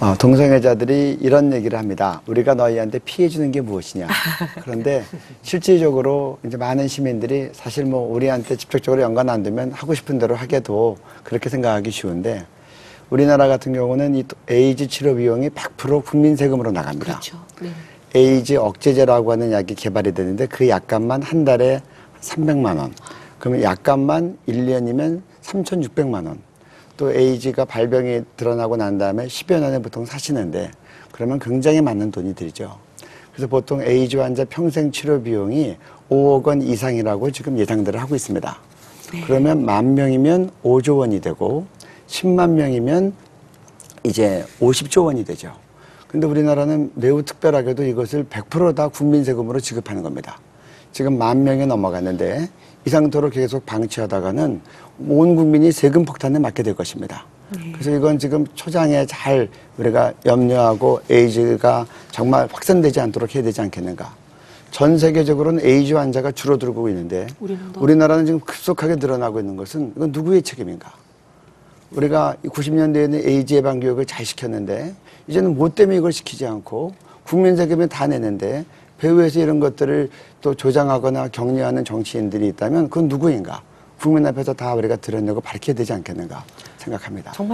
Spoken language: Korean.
어, 동성애자들이 이런 얘기를 합니다. 우리가 너희한테 피해 주는 게 무엇이냐. 그런데 실질적으로 이제 많은 시민들이 사실 뭐 우리한테 직접적으로 연관 안 되면 하고 싶은 대로 하게도 그렇게 생각하기 쉬운데 우리나라 같은 경우는 이 에이즈 치료 비용이 100% 국민 세금으로 나갑니다. 그렇죠. 네. 에이즈 억제제라고 하는 약이 개발이 되는데 그 약값만 한 달에 300만 원. 그러면 약값만 1년이면 3,600만 원. 또 에이즈가 발병이 드러나고 난 다음에 10여 년에 보통 사시는데 그러면 굉장히 많은 돈이 들죠. 그래서 보통 에이즈 환자 평생 치료 비용이 5억 원 이상이라고 지금 예상들을 하고 있습니다. 그러면 만 명이면 5조 원이 되고 10만 명이면 이제 50조 원이 되죠. 근데 우리나라는 매우 특별하게도 이것을 100%다 국민 세금으로 지급하는 겁니다. 지금 만 명이 넘어갔는데 이 상태로 계속 방치하다가는 온 국민이 세금 폭탄에 맞게 될 것입니다. 그래서 이건 지금 초장에 잘 우리가 염려하고 에이즈가 정말 확산되지 않도록 해야 되지 않겠는가. 전 세계적으로는 에이즈 환자가 줄어들고 있는데 우리는 더- 우리나라는 지금 급속하게 늘어나고 있는 것은 이건 누구의 책임인가? 우리가 90년대에는 에이즈 예방 교육을 잘 시켰는데 이제는 뭐 때문에 이걸 시키지 않고 국민 세금을 다 내는데 배후에서 이런 것들을 또 조장하거나 격려하는 정치인들이 있다면 그건 누구인가? 국민 앞에서 다 우리가 드러내고 밝혀야 되지 않겠는가 생각합니다. 정말